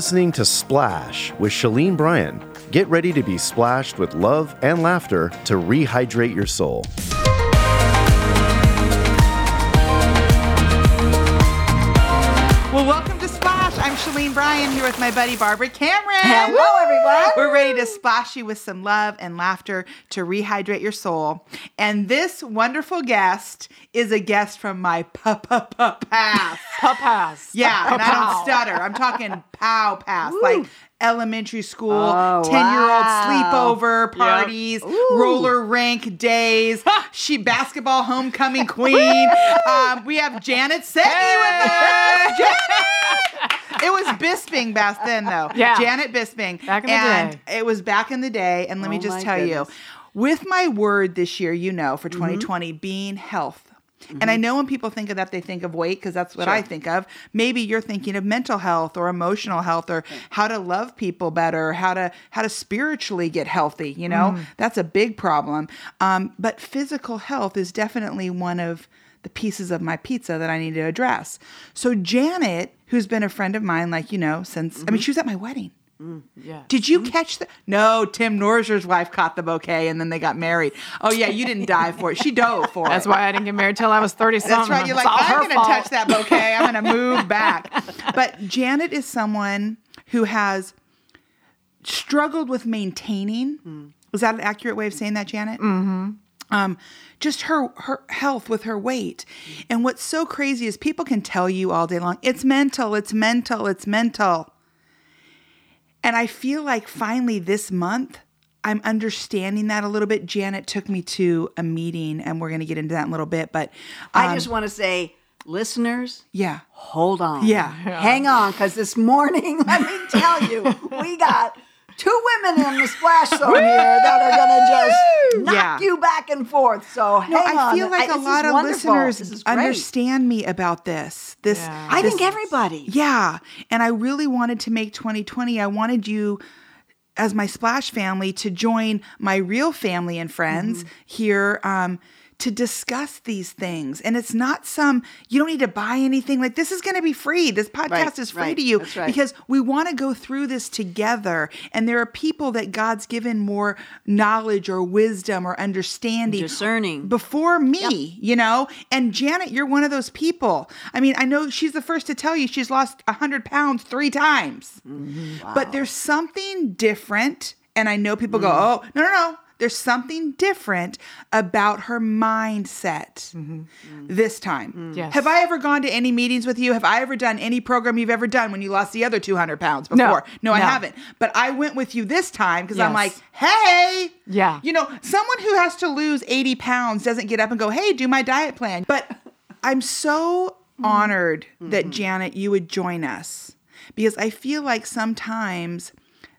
listening to Splash with Shalene Bryan. Get ready to be splashed with love and laughter to rehydrate your soul. Shalene Bryan here with my buddy Barbara Cameron. Hello, everyone. We're ready to splash you with some love and laughter to rehydrate your soul. And this wonderful guest is a guest from my pa pa pa past. Papas. Yeah, and I don't stutter. I'm talking pow past, like elementary school, Oh, 10 year old wow. sleepover parties, roller rink days, she basketball homecoming queen. um, we have Janet Sedney with us. Janet! It was Bisping back then, though. Yeah. Janet Bisping. Back in the and day. It was back in the day. And let me Oh, just tell goodness. you, with my word this year, you know, for Mm-hmm. 2020 being health. And I know when people think of that, they think of weight because that's what I think of. Maybe you're thinking of mental health or emotional health or how to love people better, how to how to spiritually get healthy. You know, Mm. that's a big problem. Um, but physical health is definitely one of the pieces of my pizza that I need to address. So Janet, who's been a friend of mine, like you know, since I Mm-hmm. mean, she was at my wedding. Yeah. Did you catch the? No, Tim Norzer's wife caught the bouquet and then they got married. Oh yeah, you didn't die for it. She dove for That's it. That's why I didn't get married till I was 30 something. That's right. You're like, I'm going to fault." touch that bouquet. I'm going to move back. But Janet is someone who has struggled with maintaining. Is that an accurate way of saying that, Janet? Mm-hmm. Um, just her her health with her weight. And what's so crazy is people can tell you all day long, it's mental, it's mental, it's mental. And I feel like finally this month, I'm understanding that a little bit. Janet took me to a meeting, and we're going to get into that in a little bit. But I um, just want to say, listeners, yeah, hold on. Yeah. Hang on, because this morning, let me tell you, we got two women in the splash zone here that are going to just knock Yeah. you back and forth. So hang no, I on. feel like I- a lot of wonderful. Listeners understand me about this. This, Yeah. I think everybody. Yeah. And I really wanted to make 2020, I wanted you as my Splash family to join my real family and friends Mm-hmm. here um, to discuss these things. And it's not some, you don't need to buy anything. Like, this is going to be free. This podcast Right, is free right. to you right. because we want to go through this together. And there are people that God's given more knowledge or wisdom or understanding Discerning. before me, you know? And Janet, you're one of those people. I mean, I know she's the first to tell you she's lost 100 pounds three times. Mm-hmm. But there's something different. And I know people go, mm. oh, no, no, no. There's something different about her mindset this time. Mm-hmm. Yes. Have I ever gone to any meetings with you? Have I ever done any program you've ever done when you lost the other 200 pounds before? No, I No. haven't. But I went with you this time because I'm like, hey, Yeah. you know, someone who has to lose 80 pounds doesn't get up and go, hey, do my diet plan. But I'm so mm-hmm. honored that mm-hmm. Janet, you would join us because I feel like sometimes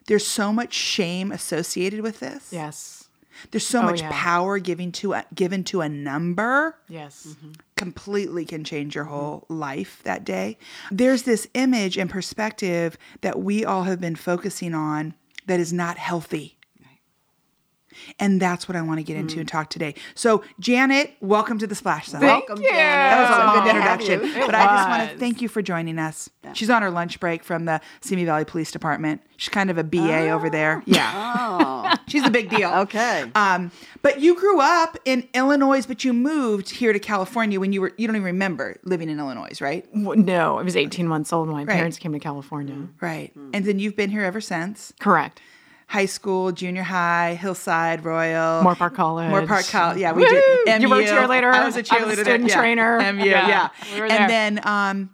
there's so much shame associated with this. Yes. There's so Oh, much yeah. power given to a, given to a number Yes. Mm-hmm. completely can change your whole life that day. There's this image and perspective that we all have been focusing on that is not healthy. And that's what I want to get into and talk today. So, Janet, welcome to the Splash Zone. Thank Welcome, you. Janet. that was a Good good to have introduction. you. But I just want to thank you for joining us. She's on her lunch break from the Simi Valley Police Department. She's kind of a BA over there. Yeah. Oh, She's a big deal. okay. Um, but you grew up in Illinois, but you moved here to California when you were you don't even remember living in Illinois, right? W- No, I was 18 months old when my parents came to California. Right. And then you've been here ever since. Correct. High school, junior high, Hillside, Royal, Moorpark College. Moorpark College. Yeah, we Woo! did. You were a MU. cheerleader. I was a I was a cheerleader. there. student yeah. trainer. MU, yeah. Yeah, we were there. And then um,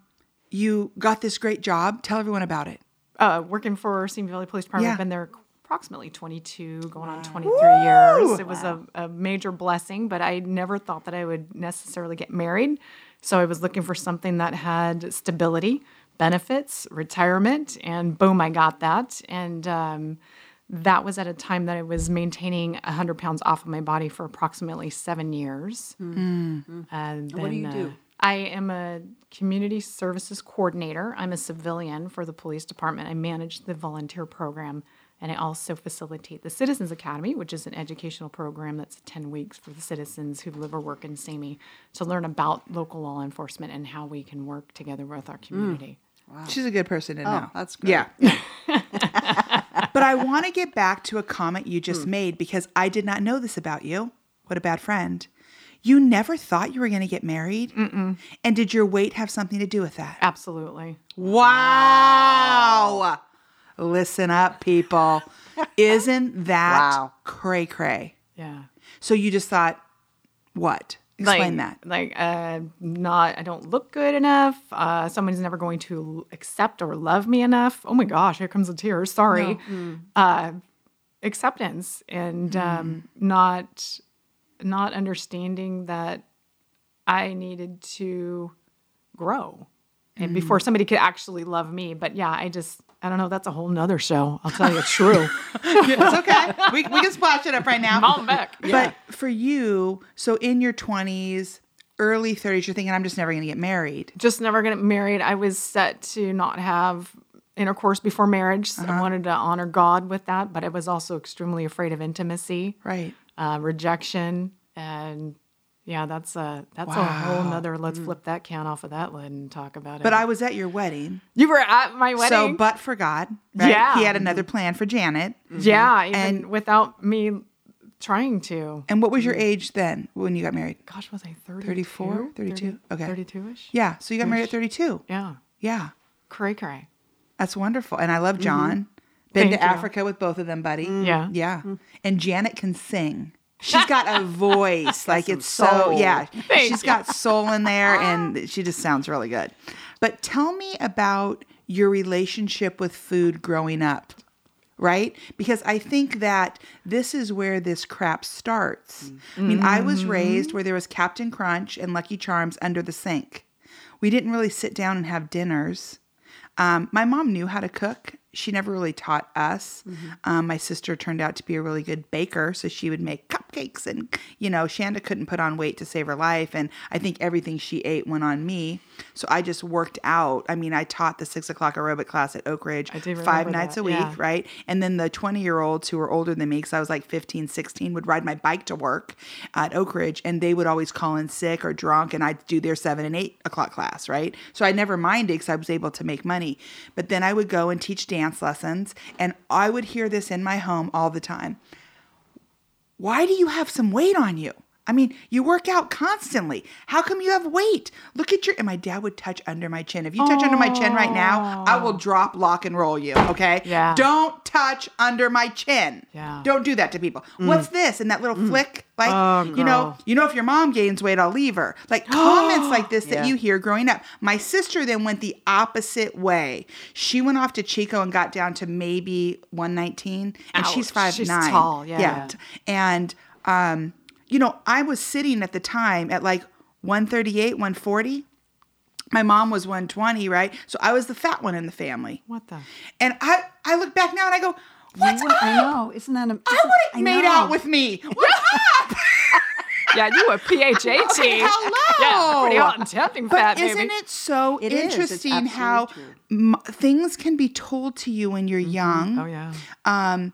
you got this great job. Tell everyone about it. Uh, working for Simi Valley Police Department. Yeah. I've been there approximately 22, going on 23 years. It was a, a major blessing, but I never thought that I would necessarily get married. So I was looking for something that had stability, benefits, retirement, and boom, I got that. And um, that was at a time that I was maintaining 100 pounds off of my body for approximately seven years. And what do you do? uh, I am a community services coordinator. I'm a civilian for the police department. I manage the volunteer program, and I also facilitate the Citizens Academy, which is an educational program that's 10 weeks for the citizens who live or work in Simi to learn about local law enforcement and how we can work together with our community. She's a good person to know. Oh, that's great. Yeah. but I want to get back to a comment you just hmm. made because I did not know this about you. What a bad friend. You never thought you were going to get married? Mm-mm. And did your weight have something to do with that? Absolutely. Wow. Listen up, people. Isn't that Wow. cray cray? Yeah. So you just thought, what? Explain like, that. Like, uh, not, I don't look good enough. Uh, someone's never going to accept or love me enough. Oh my gosh, here comes the tears. Sorry. Uh, acceptance and um, not, not understanding that I needed to grow and before somebody could actually love me. But yeah, I just, I don't know. That's a whole nother show. I'll tell you, it's true. it's okay. We, we can splash it up right now. Mom back. But for you, so in your 20s, early 30s, you're thinking, I'm just never going to get married. just never gonna get married. I was set to not have intercourse before marriage. So I wanted to honor God with that, but I was also extremely afraid of intimacy, Right. uh, rejection, and yeah, that's a that's a whole nother. Let's mm. flip that can off of that lid and talk about it. But I was at your wedding. you were at my wedding, So, but for God, right? Yeah. He had another mm-hmm. plan for Janet. Mm-hmm. yeah, even And- without me trying to. And what was your mm-hmm. age then when you got married? Gosh, was I 32? 34? 32? Okay. 32 ish. Yeah. So you got married at 32. Yeah, Yeah. cray cray. That's wonderful. And I love John. Been Thank to you. Africa with both of them, buddy. Mm. Yeah. Yeah. Mm. And Janet can sing. She's got a voice like it's so yeah. Thank She's got soul in there and she just sounds really good. But tell me about your relationship with food growing up. Right? Because I think that this is where this crap starts. I mean, I was raised where there was Captain Crunch and Lucky Charms under the sink. We didn't really sit down and have dinners. Um, my mom knew how to cook. She never really taught us. Um, my sister turned out to be a really good baker, so she would make cupcakes. And, you know, Shanda couldn't put on weight to save her life. And I think everything she ate went on me. So I just worked out. I mean, I taught the six o'clock aerobic class at Oak Ridge five nights that, a week, yeah. right? And then the 20 year olds who were older than me, because I was like 15, 16, would ride my bike to work at Oak Ridge and they would always call in sick or drunk and I'd do their seven and eight o'clock class, right? So I never minded because I was able to make money. But then I would go and teach dance lessons and I would hear this in my home all the time. Why do you have some weight on you? I mean, you work out constantly. How come you have weight? Look at your. And my dad would touch under my chin. If you touch under my chin right now, I will drop, lock, and roll you. Okay. Yeah. Don't touch under my chin. Yeah. Don't do that to people. What's this? And that little flick, like you know, you know, if your mom gains weight, I'll leave her. Like comments like this that Yeah. you hear growing up. My sister then went the opposite way. She went off to Chico and got down to maybe 119, and she's Ouch. five She's nine. tall, yeah. yeah. And um, you know, I was sitting at the time at like 138, 140. My mom was 120, right? So I was the fat one in the family. What the? And I I look back now and I go, what's You up? I know. Isn't that a, I isn't- would I have made know. out with me. What's up? Yeah, you were PHA Okay, team. hello. Yeah, pretty hot and tempting, But fat isn't baby. it so It interesting how m- things can be told to you when you're young? Oh yeah. um,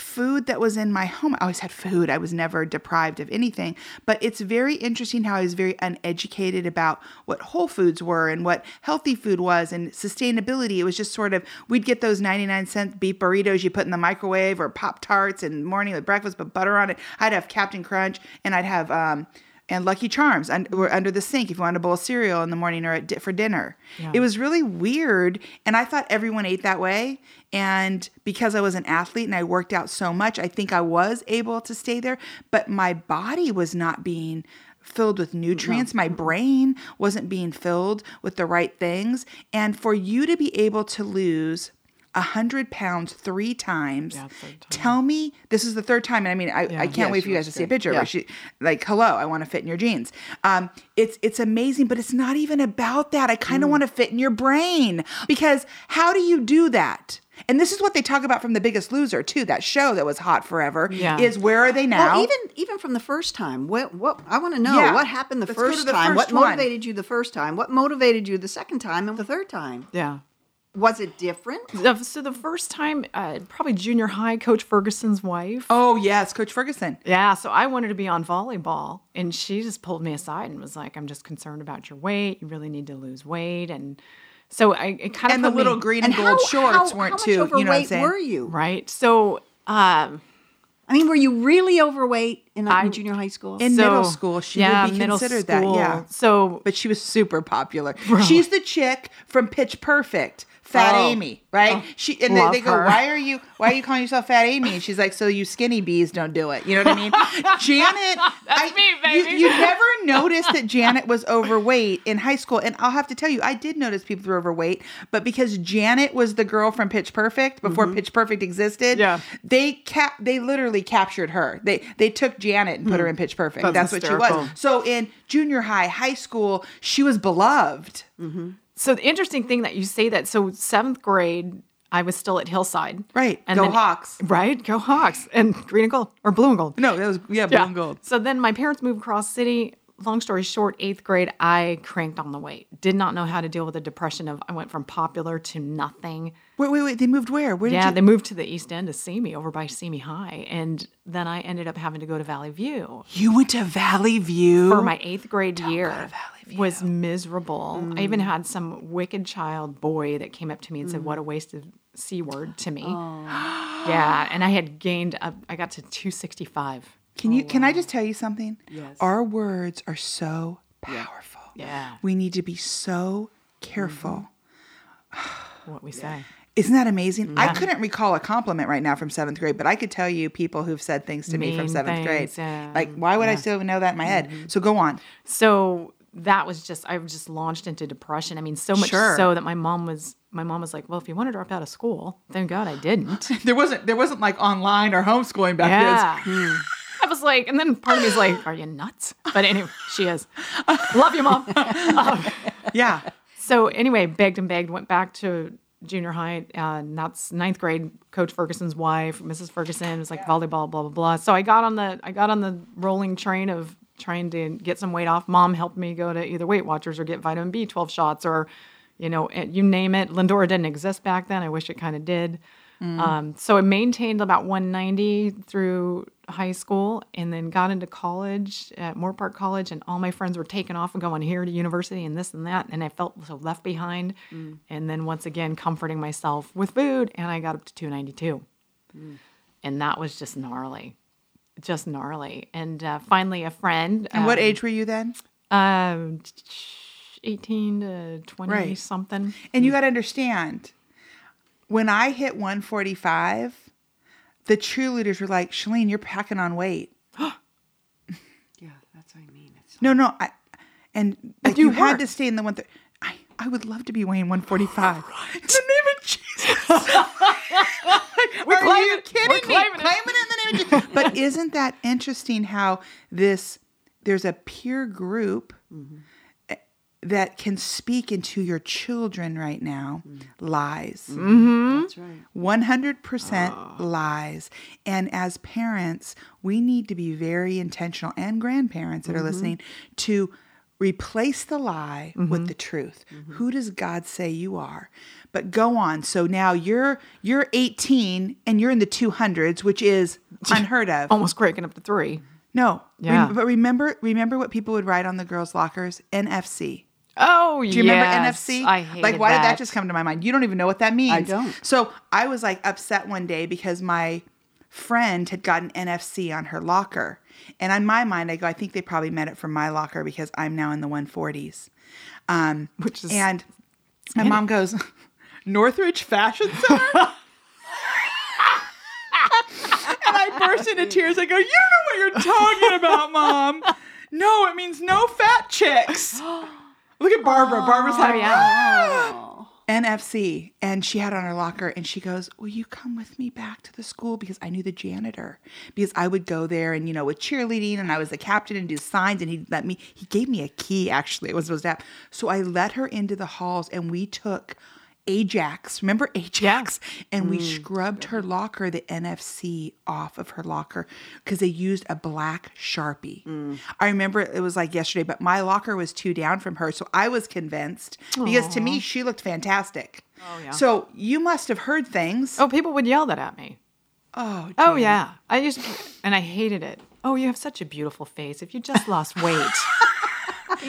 food that was in my home. I always had food. I was never deprived of anything. But it's very interesting how I was very uneducated about what whole foods were and what healthy food was and sustainability. It was just sort of, we'd get those 99 cent beef burritos you put in the microwave or Pop Tarts the morning with breakfast, but butter on it. I'd have Captain Crunch and I'd have, um, and Lucky Charms un- were under the sink if you wanted a bowl of cereal in the morning or at di- for dinner. It was really weird, and I thought everyone ate that way. And because I was an athlete and I worked out so much, I think I was able to stay there. But my body was not being filled with nutrients. My brain wasn't being filled with the right things. And for you to be able to lose a hundred pounds three times. Yeah, third time. Tell me, this is the third time, and I mean, I, I can't Yeah, wait for you guys to looks see a picture. Yeah. Where she, like, hello, I want to fit in your jeans. Um, it's it's amazing, but it's not even about that. I kind Mm. of want to fit in your brain because how do you do that? And this is what they talk about from The Biggest Loser too. That show that was hot forever Yeah. is where are they now? Well, even even from the first time, what what I want to know Yeah. what happened the Let's first the time? first what one. motivated you the first time? What motivated you the second time and the third time? Yeah. Was it different? So the first time, uh, probably junior high, Coach Ferguson's wife. oh yes, Coach Ferguson. Yeah, so I wanted to be on volleyball, and she just pulled me aside and was like, "I'm just concerned about your weight. You really need to lose weight." And So I it kind of and the little green and, gold shorts weren't how too. You know what I'm saying? were you? right. So um, I mean, were you really overweight in, in junior high school? In so, middle school, she yeah, would be considered that. Yeah. So but she was super popular. She's the chick from Pitch Perfect, Fat Oh. Amy, right? Oh. she and they, they go, her. "Why are you? Why are you calling yourself Fat Amy?" And she's like, "So you skinny bees don't do it." You know what I mean? Janet, That's me, You, baby. you never noticed that Janet was overweight in high school, and I'll have to tell you, I did notice people were overweight, but because Janet was the girl from Pitch Perfect before mm-hmm. Pitch Perfect existed, Yeah. they cap they literally captured her. They they took Janet and put her mm. in Pitch Perfect. That's That's, what she was. So in junior high, high school, she was beloved. Mm-hmm. So the interesting thing that you say that. So seventh grade, I was still at Hillside. Right. Go Hawks. Right. Go Hawks. And green and gold or blue and gold. No, that was yeah, blue Yeah. and gold. So then my parents moved across city. Long story short, eighth grade, I cranked on the weight. Did not know how to deal with the depression of I went from popular to nothing. Wait, wait, wait. They moved where? Where did Yeah, you? they moved to the East End to see me over by Simi High. And then I ended up having to go to Valley View you went to Valley View for my eighth grade year. Valley Was miserable. I even had some wicked child boy that came up to me and said, mm. What a wasted C word to me. Yeah. And I had gained up, I got to 265. Can you? Can I just tell you something? Yes. Our words are so powerful. Yeah. We need to be so careful. Mm-hmm. What we say. Isn't that amazing? I couldn't recall a compliment right now from seventh grade, but I could tell you people who've said things to me from Mean seventh grade. things, yeah. Like, why would I still know that in my head? Mm-hmm. So go on. So that was just I just launched into depression. I mean, so much Sure. so that my mom was my mom was like, "Well, if you want to drop out of school, thank God I didn't." There wasn't there wasn't like online or homeschooling back then. yeah. Hmm. I was like, and then part of me is like, "Are you nuts?" But anyway, she is. Love you, mom. Um. Yeah. so anyway, begged and begged, went back to junior high, uh, and that's ninth grade. Coach Ferguson's wife, Mrs. Ferguson, was like volleyball, blah blah blah. So I got on the I got on the rolling train of trying to get some weight off. Mom helped me go to either Weight Watchers or get vitamin B twelve shots or, you know, you name it. Lindora didn't exist back then. I wish it kind of did. Um, so I maintained about 190 through high school and then got into college at Moorpark College and all my friends were taking off and going here to university and this and that and I felt so left behind. And then once again comforting myself with food and I got up to 292 and that was just gnarly just gnarly. And uh, finally a friend And what age were you then? um 18 to 20 Right. something. And you got to understand, when I hit 145, the cheerleaders were like, Shalene, you're packing on weight. yeah, that's what I mean. It's No, no. I, and like, you you had to stay in the one. Th- I, I would love to be weighing 145. In the name of Jesus. Are claim you kidding We're me? claiming it. Claiming it in the name of Jesus. But isn't that interesting how this, there's a peer group eh, that can speak into your children right now mm. lies. Mm-hmm. that's right. 100% ah. lies. And as parents, we need to be very intentional, and grandparents that are mm-hmm. listening, to replace the lie with mm-hmm. the truth. Who does God say you are? But go on. So now you're you're 18 and you're in the 200s, which is unheard of. almost cranking up to three No. Yeah. Rem- but remember remember what people would write on the girls' lockers? NFC. Oh, Do you remember. NFC? I hated like, why did that just come to my mind? You don't even know what that means. I don't. So I was like upset one day because my friend had gotten NFC on her locker, and on my mind, I go, I think they probably meant it from my locker because I'm now in the 140s. Um, Which is- and my mom goes, Northridge Fashion Center. and I burst into tears. I go, You don't know what you're talking about, mom. No, it means no fat chicks. Look at Barbara. Barbara's like, Oh, yeah. Oh. NFC and she had on her locker and she goes, Will you come with me back to the school? Because I knew the janitor. Because I would go there and, you know, with cheerleading and I was the captain and do signs and he let me, he gave me a key actually. It was supposed to have. So I let her into the halls and we took Ajax. Remember Ajax? And we mm. scrubbed her locker, the NFC off of her locker because they used a black Sharpie. Mm. I remember it was like yesterday, but my locker was two down from her. So I was convinced because to me, she looked fantastic. Oh, yeah. So you must have heard things. Oh, people would yell that at me. Oh, Oh yeah, I used to, and I hated it. Oh, you have such a beautiful face. If you just lost weight,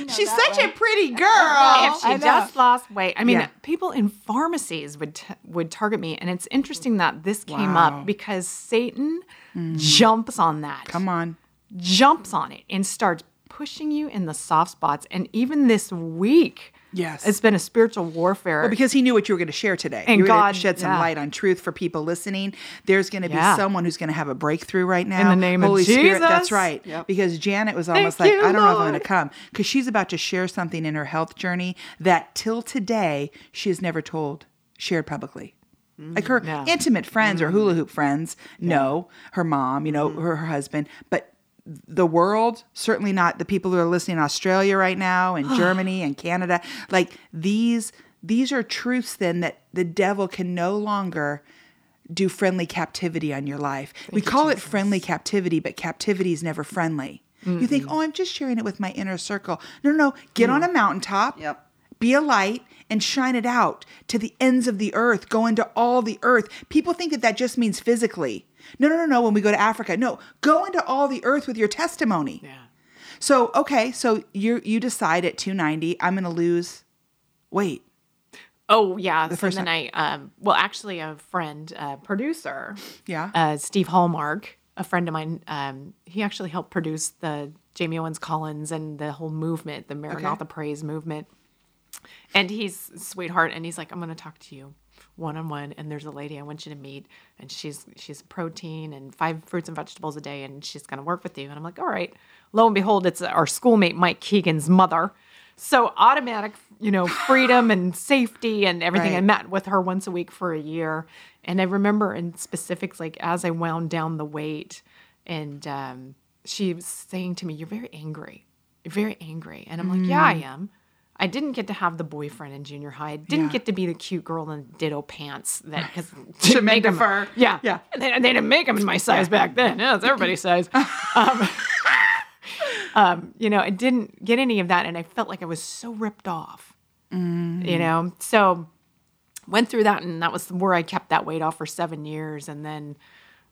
She's such way. a pretty girl. if she just lost weight. I mean, Yeah. people in pharmacies would t- would target me, and it's interesting that this came Wow. up because Satan mm. jumps on that, Come on. jumps on it, and starts pushing you in the soft spots. And even this week, Yes. it's been a spiritual warfare. Well, because he knew what you were going to share today. And you God- shed some yeah. light on truth for people listening. There's going to be Yeah. someone who's going to have a breakthrough right now. In the name of Holy Spirit, that's right. Yep. Because Janet was almost like, you, I don't know if I'm going to come. Because she's about to share something in her health journey that till today she has never told, shared publicly. Like her mm. Yeah. intimate friends or mm. hula hoop friends know her mom, you know, mm. her, her husband, but the world, certainly not the people who are listening in Australia right now and Germany and Canada, like these these are truths then that the devil can no longer do friendly captivity on your life. we call it friendly captivity, but captivity is never friendly. You think, oh, I'm just sharing it with my inner circle. No, no, no. Get on a mountaintop Yep. be a light and shine it out to the ends of the earth go into all the earth people think that that just means physically no no no no when we go to africa no go into all the earth with your testimony yeah. so okay so you you decide at 290 i'm gonna lose weight Oh yeah. The so first then I um well actually a friend, uh, producer, yeah uh, Steve Hallmark, a friend of mine, um, he actually helped produce the Jamie Owens Collins and the whole movement, the Maranatha Praise movement. And he's sweetheart, and he's like, I'm going to talk to you one on one. And there's a lady I want you to meet, and she's she's protein and five fruits and vegetables a day, and she's going to work with you. And I'm like, all right. Lo and behold, it's our schoolmate Mike Keegan's mother. So automatic, you know, freedom and safety and everything. I met with her once a week for a year, and I remember in specifics, like as I wound down the weight, and um, she was saying to me, "You're very angry. You're very angry," and I'm like, "Yeah, I am." I didn't get to have the boyfriend in junior high. I didn't Yeah. get to be the cute girl in ditto pants that because To make the fur. Yeah, Yeah. They, they didn't make them in my size back then. Yeah, it's everybody's size. um, um, you know, I didn't get any of that, and I felt like I was so ripped off. You know, so went through that, and that was where I kept that weight off for seven years, and then,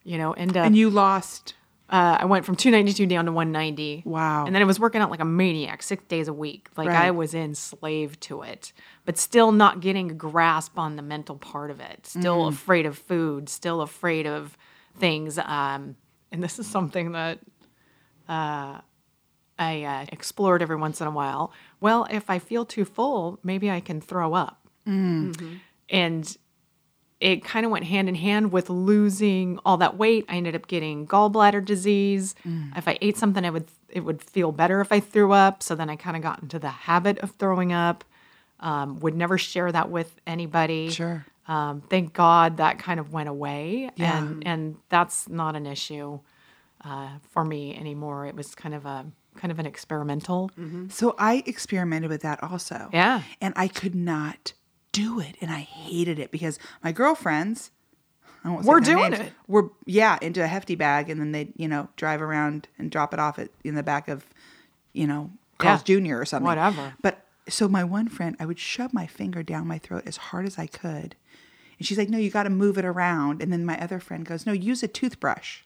you know, end up. and you lost uh, I went from 292 down to 190. Wow. And then I was working out like a maniac, six days a week. Like Right. I was enslaved to it, but still not getting a grasp on the mental part of it. Still Mm. afraid of food. Still afraid of things. Um, and this is something that uh, I uh, explored every once in a while. Well, if I feel too full, maybe I can throw up. And it kind of went hand in hand with losing all that weight. I ended up getting gallbladder disease. If I ate something, I would it would feel better if I threw up. So then I kind of got into the habit of throwing up. Um, would never share that with anybody. Sure. Um, thank God that kind of went away, Yeah. and and that's not an issue uh, for me anymore. It was kind of a kind of an experimental. So I experimented with that also. Yeah. And I could not do it. And I hated it because my girlfriends, I won't We're doing names, it. Were, yeah, into a hefty bag. And then they, you know, drive around and drop it off at, in the back of, you know, Carl's Yeah. Jr. or something. Whatever. But so my one friend, I would shove my finger down my throat as hard as I could. And she's like, no, you got to move it around. And then my other friend goes, no, use a toothbrush.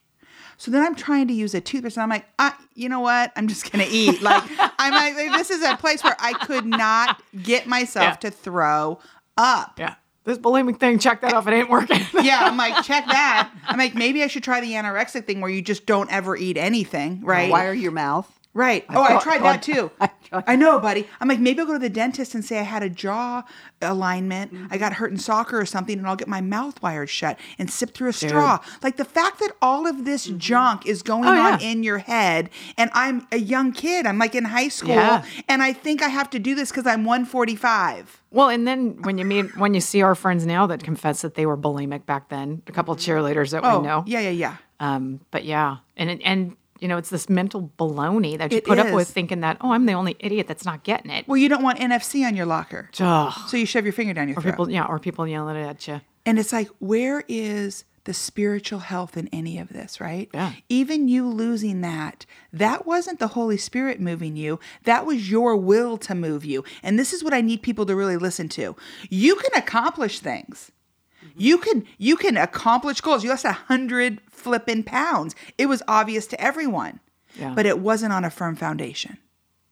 So then I'm trying to use a toothbrush, and I'm like, ah, you know what? I'm just gonna eat. Like I'm like, this is a place where I could not get myself Yeah. to throw up. Yeah, this bulimic thing, check that off. It ain't working. Yeah, I'm like, check that. I'm like, maybe I should try the anorexic thing where you just don't ever eat anything, right? Wire your mouth. Right. Oh, I tried that too. I tried- I know, buddy. I'm like, maybe I'll go to the dentist and say I had a jaw alignment. I mm-hmm. got hurt in soccer or something, and I'll get my mouth wired shut and sip through a straw. Like the fact that all of this mm-hmm. junk is going Oh, yeah. on in your head, and I'm a young kid. I'm like in high school, Yeah. and I think I have to do this because I'm 145. Well, and then when you meet when you see our friends now that confess that they were bulimic back then, a couple of cheerleaders that Oh, we know. yeah, yeah, yeah. Um, but yeah, and and you know, it's this mental baloney that you It put up with, thinking that oh, I'm the only idiot that's not getting it. Well, you don't want NFC on your locker, Ugh. so you shove your finger down your Or throat. people, yeah, or people yelling at you. And it's like, where is the spiritual health in any of this, right? Yeah. Even you losing that, that wasn't the Holy Spirit moving you. That was your will to move you. And this is what I need people to really listen to. You can accomplish things. You can you can accomplish goals. You lost a hundred flipping pounds. It was obvious to everyone. Yeah. But it wasn't on a firm foundation.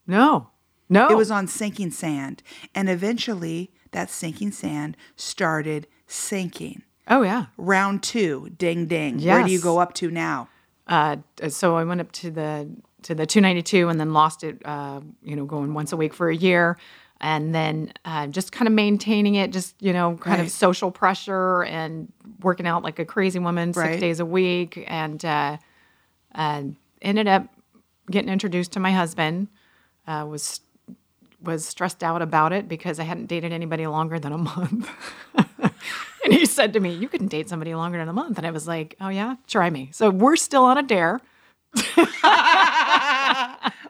No, No. It was on sinking sand. And eventually that sinking sand started sinking. Oh yeah. Round two, ding ding. Where do you go up to now? Uh, so I went up to the to the 292 and then lost it. Uh, you know, going once a week for a year, and then uh, just kind of maintaining it. Just you know, kind Right. of social pressure and working out like a crazy woman six Right. days a week, and uh, uh, ended up getting introduced to my husband. Uh, was was stressed out about it because I hadn't dated anybody longer than a month. and he said to me, "You couldn't date somebody longer than a month." And I was like, "Oh yeah, try me." So we're still on a dare.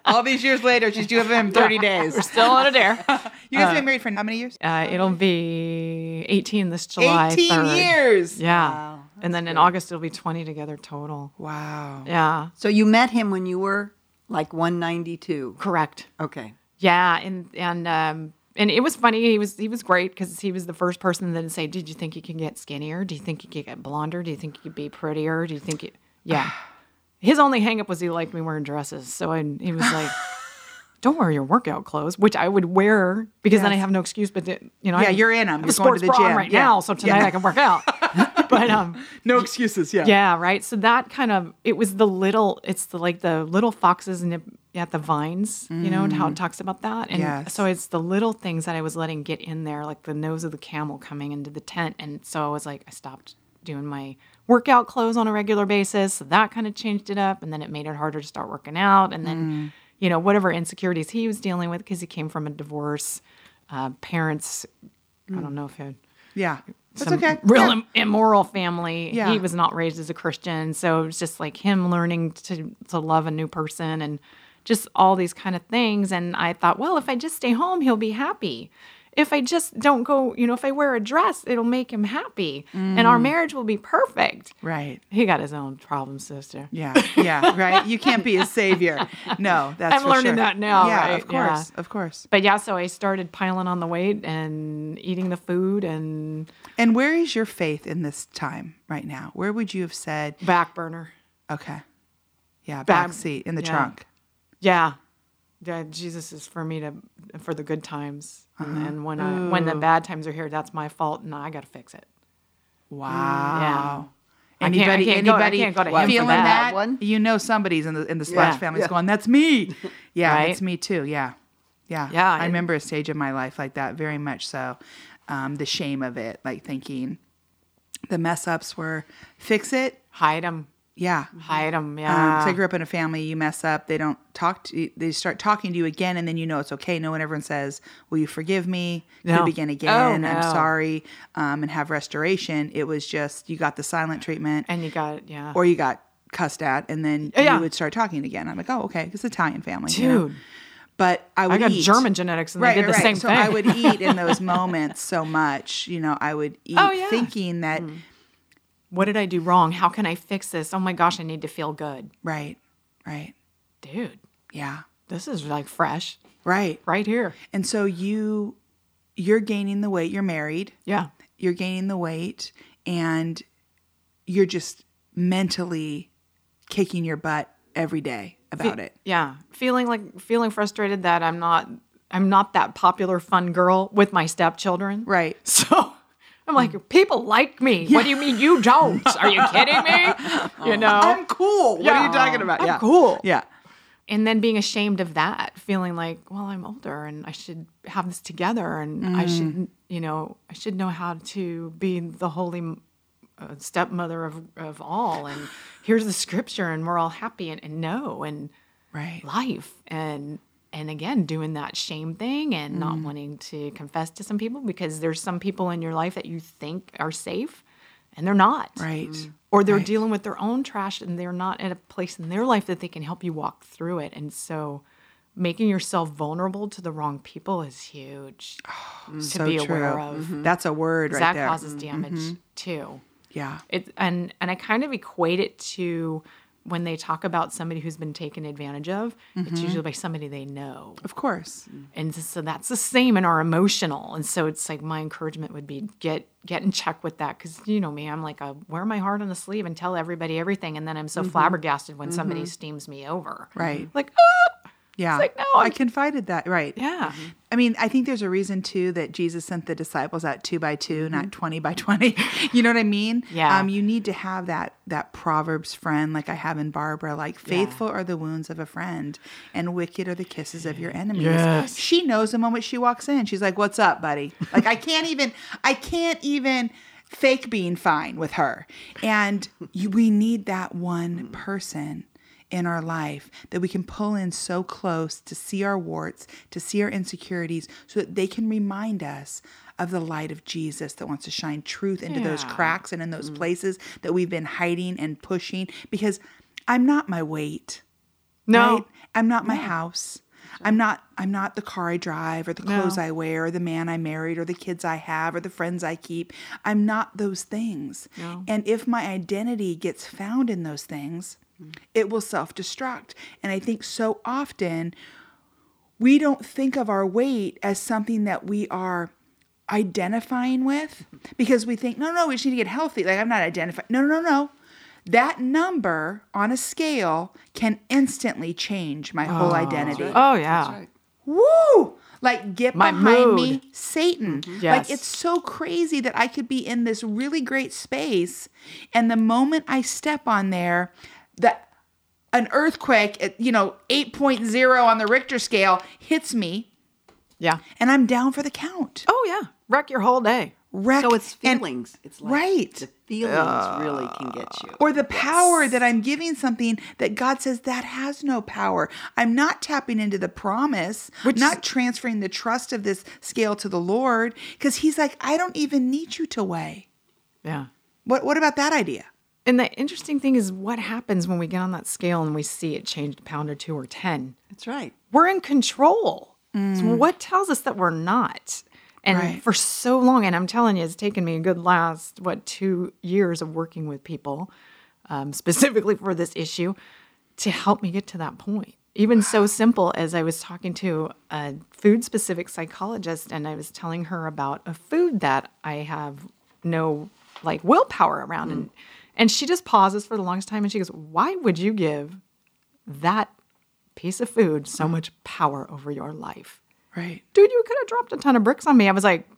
All these years later, she's doing him 30 days. We're still on a dare. You guys have been married for how many years? Uh, it'll be 18 this July 18 3rd. years. Yeah. and then in August it'll be 20 together total. Wow. Yeah. So you met him when you were like 192. Correct. Okay. Yeah, and and um and it was funny. He was he was great because he was the first person that would say, "Did you think you could get skinnier? Do you think you could get blonder? Do you think you could be prettier? Do you think it?" Yeah. His only hangup was he liked me wearing dresses, so I, he was like, "Don't wear your workout clothes," which I would wear because then I have no excuse. But to, you know, Yeah, I, you're in 'em. I have You're a going to the gym. right Yeah. now, so tonight Yeah. I can work out. but um, No excuses. Yeah. yeah, right. So that kind of it was the little it's the like the little foxes nip at the vines, you know, and how it talks about that. And Yes. so it's the little things that I was letting get in there, like the nose of the camel coming into the tent. And so I was like, I stopped doing my workout clothes on a regular basis. So that kind of changed it up. And then it made it harder to start working out. And then, you know, whatever insecurities he was dealing with, because he came from a divorce, uh, parents, I don't know if he Yeah. That's okay. real Yeah. im- immoral family. Yeah. He was not raised as a Christian, so it was just like him learning to to love a new person and just all these kind of things. And I thought, well, if I just stay home, he'll be happy. If I just don't go, you know, if I wear a dress, it'll make him happy, and Mm. our marriage will be perfect. Right. He got his own problems, sister. Yeah. Yeah. Right. You can't be a savior. No, that's I'm learning sure. that now, Yeah. right? Of course. Yeah. Of course. But yeah, so I started piling on the weight and eating the food and And where is your faith in this time right now? Where would you have said, back burner. okay, yeah, Back- back seat in the yeah. trunk? Yeah. Yeah, Jesus is for me to for the good times, Uh-huh. and, and when I, when the bad times are here, that's my fault, and I got to fix it. Wow. I can't- I Anybody, can't anybody can't go to him for feeling that. that? You know, somebody's in the in the Splash Yeah. family's Yeah. going, "That's me." Yeah, Right? it's me too. Yeah, yeah, Yeah, I and- remember a stage of my life like that, very much so. Um, the shame of it, like thinking the mess ups were fix it. Hide them, Yeah, hide them. Um, Yeah. so I grew up in a family. You mess up, they don't talk to. you. They start talking to you again, and then you know it's okay. No one ever says, "Will you forgive me? No. we begin Oh, again? I'm sorry," um, and have restoration. It was just you got the silent treatment, and you got yeah. or you got cussed at, and then Yeah. you would start talking again. I'm like, "Oh, okay, it's Italian family, you know? Dude, But I would I got eat. German genetics, and Right, they did right, the right. same so thing. I would eat in those moments so much. You know, I would eat Oh, yeah. thinking that what did I do wrong? How can I fix this? Oh my gosh, I need to feel good, right, right, dude. yeah, This is like fresh, right. right here. And so you you're gaining the weight, you're married, Yeah. you're gaining the weight and you're just mentally kicking your butt every day about it. Yeah, feeling like feeling frustrated that I'm not I'm not that popular fun girl with my stepchildren. Right. So I'm like, people like me. What do you mean you don't? Are you kidding me? You know? I'm cool. What are you talking about? I'm yeah. cool. Yeah. and then being ashamed of that, feeling like, well, I'm older and I should have this together and I should, you know, I should know how to be the holy uh, stepmother of, of all. And here's the scripture and we're all happy and, and no. And, Right. life and and again doing that shame thing and Mm. not wanting to confess to some people because there's some people in your life that you think are safe and they're not Right. Mm. or they're Right. dealing with their own trash and they're not at a place in their life that they can help you walk through it and so making yourself vulnerable to the wrong people is huge to So be true. aware of mm-hmm. That's a word right that there. causes mm-hmm. damage too yeah. it and and I kind of equate it to when they talk about somebody who's been taken advantage of, Mm-hmm. it's usually by somebody they know. Of course. And so- that's the same in our emotional. And so it's like my encouragement would be get get in check with that because you know me, I'm like I wear my heart on the sleeve and tell everybody everything, and then I'm so flabbergasted when somebody steams me over. Mm-hmm. Right. Like, ah! Yeah. like, no, I I'm- confided that. Right. Yeah. I mean, I think there's a reason too that Jesus sent the disciples out two by 2 Mm-hmm. not twenty by twenty. you know what I mean? Yeah. Um, you need to have that that Proverbs friend, like I have in Barbara. Like, faithful are the wounds of a friend, and wicked are the kisses of your enemies. Yes. She knows the moment she walks in. She's like, "What's up, buddy?" Like, I can't even. I can't even fake being fine with her. And you, we need that one person in our life that we can pull in so close to see our warts, to see our insecurities, so that they can remind us of the light of Jesus that wants to shine truth into those cracks and in those mm. places that we've been hiding and pushing. Because I'm not my weight. No. right? I'm not my house. I'm not I'm not the car I drive or the clothes No. I wear or the man I married or the kids I have or the friends I keep. I'm not those things. No. And if my identity gets found in those things, Mm-hmm. it will self-destruct. And I think so often we don't think of our weight as something that we are identifying with mm-hmm. because we think, no, no, we just need to get healthy. Like, I'm not identifying. No, no, no, no. That number on a scale can instantly change my whole ah. identity. Oh yeah. Right. Woo! Like, get My behind me, mood. Satan. Mm-hmm. Yes. Like, it's so crazy that I could be in this really great space, and the moment I step on there, that an earthquake at, you know, 8.0 on the Richter scale hits me, Yeah. and I'm down for the count. Oh yeah. Wreck your whole day. Wreck So it's and- feelings. it's like right. The feelings really can get you. or the power that I'm giving something that God says that has no power. I'm not tapping into the promise, not transferring the trust of this scale to the Lord, because He's like, I don't even need you to weigh. Yeah. What What about that idea? And the interesting thing is what happens when we get on that scale and we see it change a pound or two or 10. That's right. We're in control. So what tells us that we're not? And Right. for so long, and I'm telling you, it's taken me a good last, what, two years of working with people, um, specifically for this issue, to help me get to that point. Even so simple as I was talking to a food specific psychologist and I was telling her about a food that I have no like willpower around. And, and she just pauses for the longest time and she goes, Why would you give that piece of food so much power over your life? Right. Dude, you could have dropped a ton of bricks on me. I was like,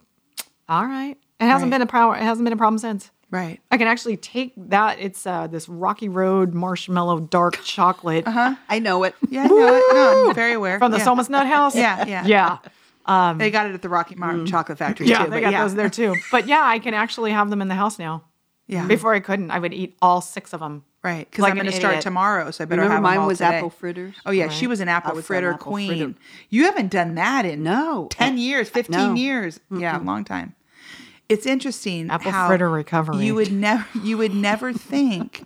All right. It hasn't Right. been a power, it hasn't been a problem since. Right. I can actually take that. It's uh, this Rocky Road marshmallow dark chocolate Uh huh. I know it. Yeah, I know it. No, I'm very aware. from the yeah. Somas Nut House. Yeah, yeah. Yeah. They got it at the Rocky Mountain Chocolate Factory Yeah, too. they got yeah. those there too. But yeah, I can actually have them in the house now. Yeah. Before I couldn't, I would eat all six of them. Right, because Like I'm going to start tomorrow, so I better Remember have them mine all was today. apple fritters? Oh yeah, she was an apple I was an fritter apple queen. fritter. You haven't done that in No. ten years, fifteen No. years. Yeah, a long time. It's interesting. Apple how fritter recovery. You would never, you would never think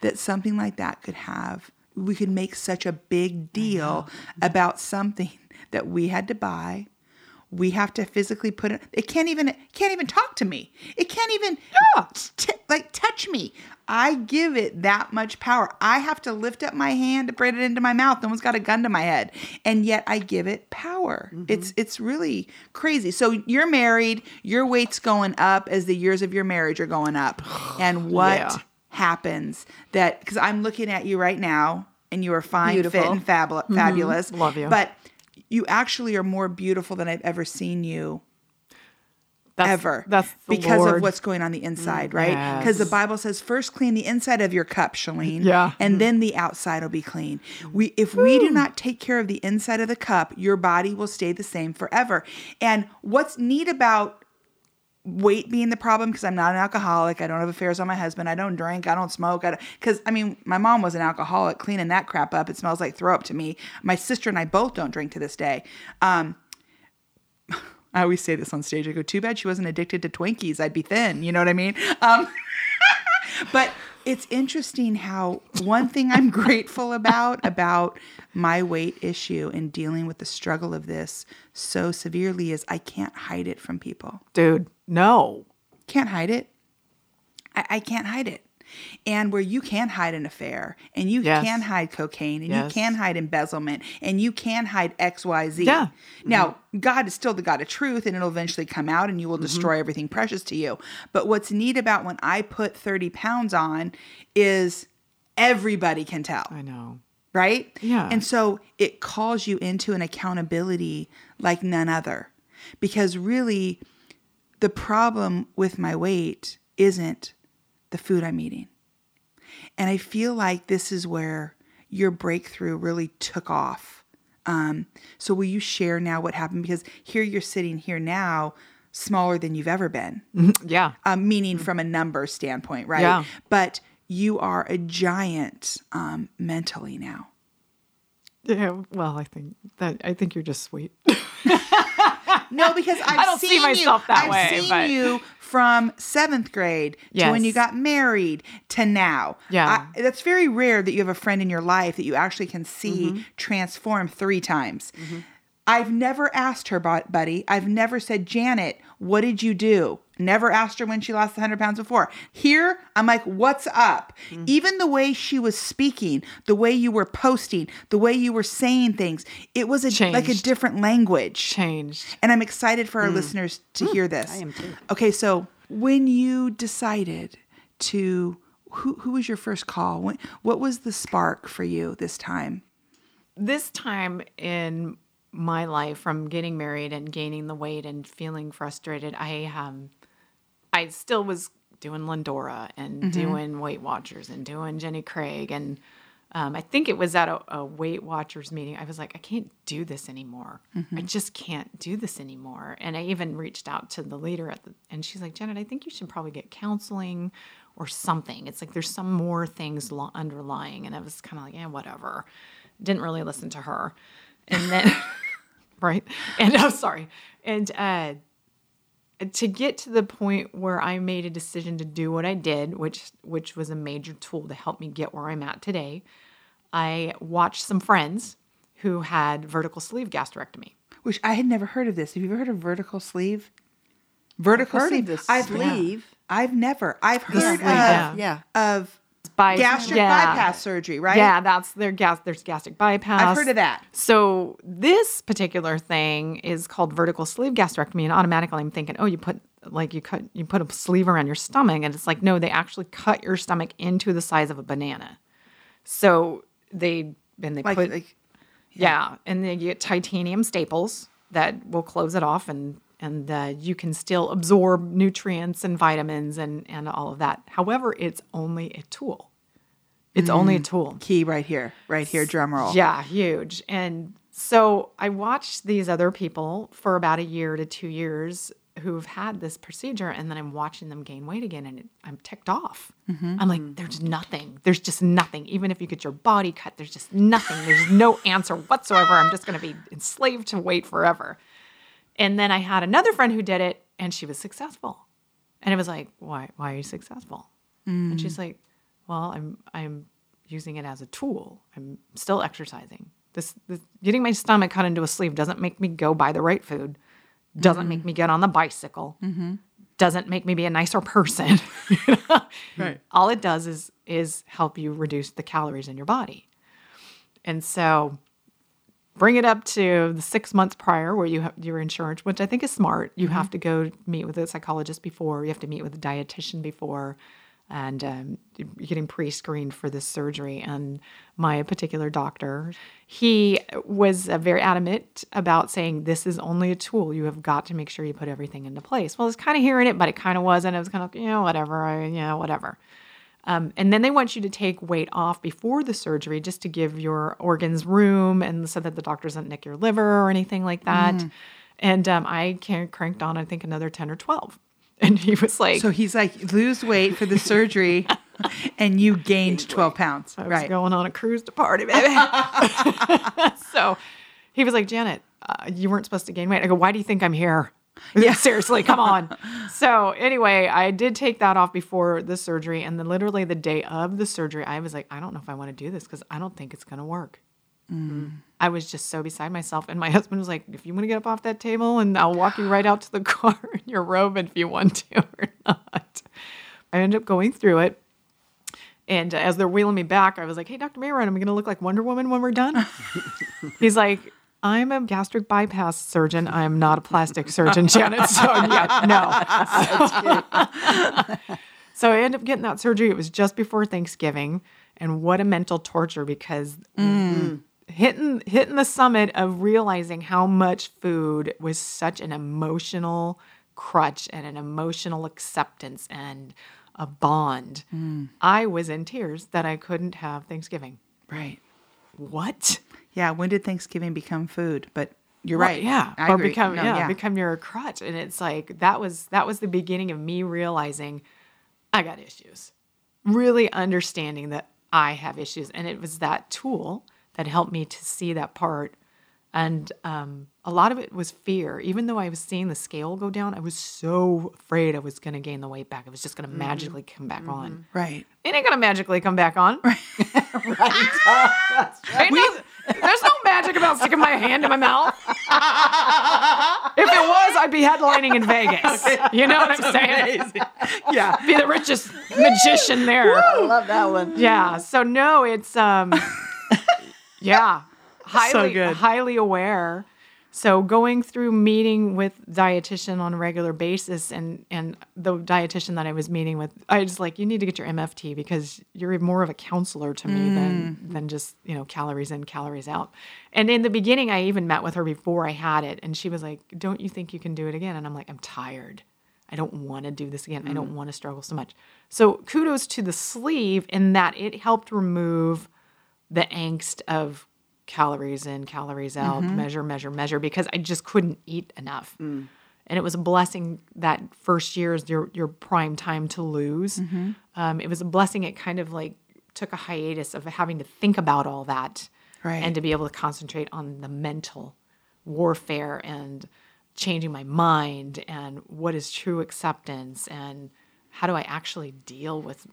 that something like that could have. We could make such a big deal about something that we had to buy. We have to physically put it. It can't even it can't even talk to me. It can't even t- like touch me. I give it that much power. I have to lift up my hand to put it into my mouth. No one's got a gun to my head, and yet I give it power. Mm-hmm. It's it's really crazy. So you're married. Your weight's going up as the years of your marriage are going up, and what Yeah. happens that because I'm looking at you right now, and you are fine, fit, and fabul- mm-hmm. fabulous. Love you. But you actually are more beautiful than I've ever seen you That's, ever That's because Lord. of what's going on the inside, right? Mm, because the Bible says first clean the inside of your cup, Shalene, Yeah. and mm. then the outside will be clean. We if we do not take care of the inside of the cup, your body will stay the same forever. And what's neat about weight being the problem because I'm not an alcoholic. I don't have affairs on my husband. I don't drink. I don't smoke. I because I mean, my mom was an alcoholic. Cleaning that crap up, it smells like throw up to me. My sister and I both don't drink to this day. Um, I always say this on stage. I go, too bad she wasn't addicted to Twinkies. I'd be thin. You know what I mean? Um, but it's interesting how one thing I'm grateful about about my weight issue and dealing with the struggle of this so severely is I can't hide it from people. dude. No. Can't hide it. I, I can't hide it. And where you can hide an affair and you Yes. can hide cocaine and Yes. you can hide embezzlement and you can hide XYZ. Yeah. Mm-hmm. Now, God is still the God of truth and it'll eventually come out and you will mm-hmm. destroy everything precious to you. But what's neat about when I put 30 pounds on is everybody can tell I know. right? Yeah. And so it calls you into an accountability like none other. Because really, the problem with my weight isn't the food I'm eating. And I feel like this is where your breakthrough really took off. Um, so, will you share now what happened? Because here you're sitting here now, smaller than you've ever been, Yeah. um, meaning from a number standpoint, right? Yeah. But you are a giant um, mentally now. Yeah. Well, I think that I think you're just sweet. No, because I've don't see seen myself you, that I've way, seen but- you from seventh grade to when you got married to now. Yeah. I, that's very rare that you have a friend in your life that you actually can see Mm-hmm. transform three times. I've never asked her, bu- buddy. I've never said, Janet, what did you do? Never asked her when she lost 100 pounds before. Here, I'm like, what's up? Mm-hmm. Even the way she was speaking, the way you were posting, the way you were saying things, it was a, like a different language. Changed. And I'm excited for our listeners to hear this. I am too. Okay, so when you decided to, who, who was your first call? When, what was the spark for you this time? this time in my life from getting married and gaining the weight and feeling frustrated i um i still was doing lindora and doing weight watchers and doing jenny craig and um, i think it was at a, a weight watchers meeting. I was like i can't do this anymore. I just can't do this anymore. And i even reached out to the leader at the and she's like janet i think you should probably get counseling or something. It's like there's some more things lo- underlying. And i was kind of like yeah whatever. Didn't really listen to her. And then right? And i'm sorry. And uh to get to the point where i made a decision to do what i did which which was a major tool to help me get where i'm at today i watched some friends who had vertical sleeve gastrectomy Which I had never heard of this. Have you ever heard of vertical sleeve? Vertical heard of sleeve. the I've sleeve. I've never. I've heard sleeve, of, yeah. Yeah. of By- gastric yeah. bypass surgery, right? yeah that's their gas there's gastric bypass I've heard of that. So this particular thing is called vertical sleeve gastrectomy, and automatically I'm thinking, oh, you put like you cut you put a sleeve around your stomach, and it's like no, they actually cut your stomach into the size of a banana. So they and they Like, put like yeah. and they get titanium staples that will close it off, and and uh, you can still absorb nutrients and vitamins and and all of that. However, it's only a tool. It's only a mm. tool. key right here, right here, drum roll. Yeah, huge. And so I watched these other people for about a year to two years who've had this procedure, and then I'm watching them gain weight again, and I'm ticked off. Mm-hmm. I'm like, there's nothing. There's just nothing. Even if you get your body cut, there's just nothing. There's no answer whatsoever. I'm just going to be enslaved to weight forever. And then I had another friend who did it, and she was successful. And it was like, why? Why are you successful? And she's mm. like, well, I'm I'm using it as a tool. I'm still exercising. This, this getting my stomach cut into a sleeve doesn't make me go buy the right food. Doesn't make me get on the bicycle. Mm-hmm. Doesn't make me be a nicer person. Right. All it does is is help you reduce the calories in your body. And so bring it up to the six months prior where you have your insurance, which I think is smart. You mm-hmm. have to go meet with a psychologist before, you have to meet with a dietitian before, and um, getting pre-screened for this surgery. And my particular doctor, he was uh, very adamant about saying this is only a tool. You have got to make sure you put everything into place. Well, I was kind of hearing it, but it kind of wasn't. It was kind of you know whatever, I, you know whatever. Um, and then they want you to take weight off before the surgery just to give your organs room and so that the doctor doesn't nick your liver or anything like that. And um, I cranked on, I think, another 10 or 12. And he was like, So he's like, lose weight for the surgery, and you gained 12 pounds. I was Right. going on a cruise to party, baby. so he was like, Janet, uh, you weren't supposed to gain weight. I go, why do you think I'm here? Yeah, seriously, come on. so anyway, I did take that off before the surgery, and then literally the day of the surgery, I was like, I don't know if I want to do this because I don't think it's gonna work. I was just so beside myself, and my husband was like, "If you want to get up off that table, and I'll walk you right out to the car in your robe if you want to or not." I ended up going through it. And uh, as they're wheeling me back, I was like, "Hey, Dr. Mayron, am I going to look like Wonder Woman when we're done?" He's like, "I'm a gastric bypass surgeon. I am not a plastic surgeon, Janet. So yeah, no." so I ended up getting that surgery. It was just before Thanksgiving, And what a mental torture because mm. Mm. Hitting hitting the summit of realizing how much food was such an emotional crutch and an emotional acceptance and a bond. Mm. I was in tears that I couldn't have Thanksgiving. Right. What? Yeah. When did Thanksgiving become food? But you're Well, right. Yeah. I or agree. become No, yeah, become your crutch. And it's like that was that was the beginning of me realizing I got issues. Really understanding that I have issues. And it was that tool that helped me to see that part. And um, a lot of it was fear. Even though I was seeing the scale go down, I was so afraid I was going to gain the weight back. It was just going to magically come back on. Right. It ain't going to magically come back on. Right. Ain't no- there's no magic about sticking my hand in my mouth. if it was, I'd be headlining in Vegas. You know what I'm saying? Yeah. Be the richest magician there. I love that one. Yeah. So no, it's um yeah. Highly good. highly aware. So going through meeting with dietitian on a regular basis and and the dietitian that I was meeting with, I was like, you need to get your MFT because you're more of a counselor to me than mm. than just, you know, calories in, calories out. And in the beginning I even met with her before I had it and she was like, Don't you think you can do it again? And I'm like, I'm tired. I don't want to do this again. I don't mm. want to struggle so much. So kudos to the sleeve in that it helped remove the angst of calories in, calories out, mm-hmm. measure, measure, measure, because I just couldn't eat enough. Mm. And it was a blessing that first year is your your prime time to lose. Mm-hmm. Um, it was a blessing. It kind of like took a hiatus of having to think about all that, Right. and to be able to concentrate on the mental warfare and changing my mind and what is true acceptance and how do I actually deal with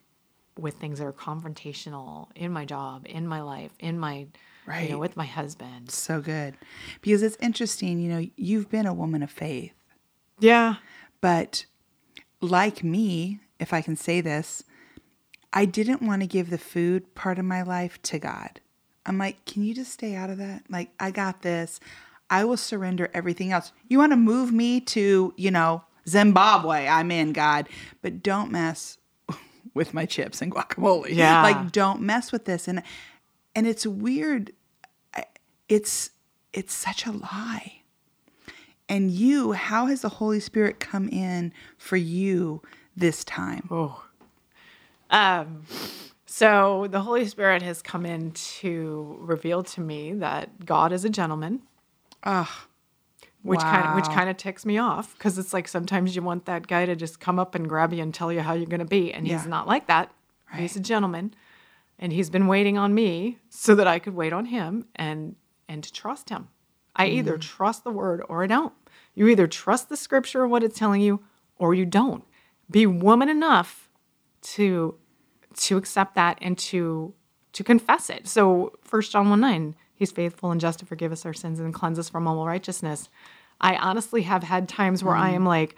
with things that are confrontational in my job, in my life, in my you Right. know, with my husband. So good. Because it's interesting, you know, you've been a woman of faith, Yeah. but like me, if I can say this, I didn't want to give the food part of my life to God. I'm like, can you just stay out of that? Like, I got this. I will surrender everything else. You want to move me to, you know, Zimbabwe? I'm in, God. But don't mess with my chips and guacamole. Yeah. Like, don't mess with this. And and it's weird. It's it's such a lie. And you, how has the Holy Spirit come in for you this time? Um, so the Holy Spirit has come in to reveal to me that God is a gentleman. Ah, which kind of which kind of ticks me off because it's like sometimes you want that guy to just come up and grab you and tell you how you're going to be, and he's not like that. He's a gentleman, and he's been waiting on me so that I could wait on him and and to trust him. I either mm. trust the word or I don't. You either trust the scripture and what it's telling you, or you don't. Be woman enough to to accept that and to to confess it. So first John 1 9, he's faithful and just to forgive us our sins and cleanse us from all righteousness. I honestly have had times where I mm. am like,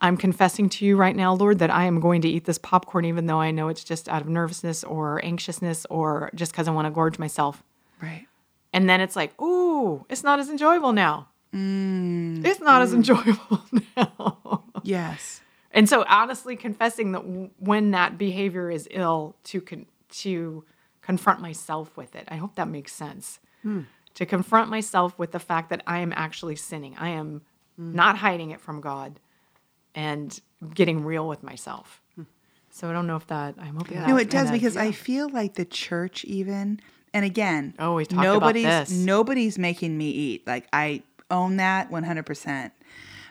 I'm confessing to you right now, Lord, that I am going to eat this popcorn, even though I know it's just out of nervousness or anxiousness or just because I want to gorge myself. right. And then it's like, ooh, it's not as enjoyable now. Mm, it's not as mm. enjoyable now. Yes. And so, honestly, confessing that w- when that behavior is ill, to con- to confront myself with it. I hope that makes sense. Hmm. To confront myself with the fact that I am actually sinning. I am hmm. not hiding it from God, and getting real with myself. Hmm. So I don't know if that. I'm hoping. that No, it does kinda- because I feel like the church even and again, Oh, we talked about nobody's this. nobody's making me eat. Like I own that 100%.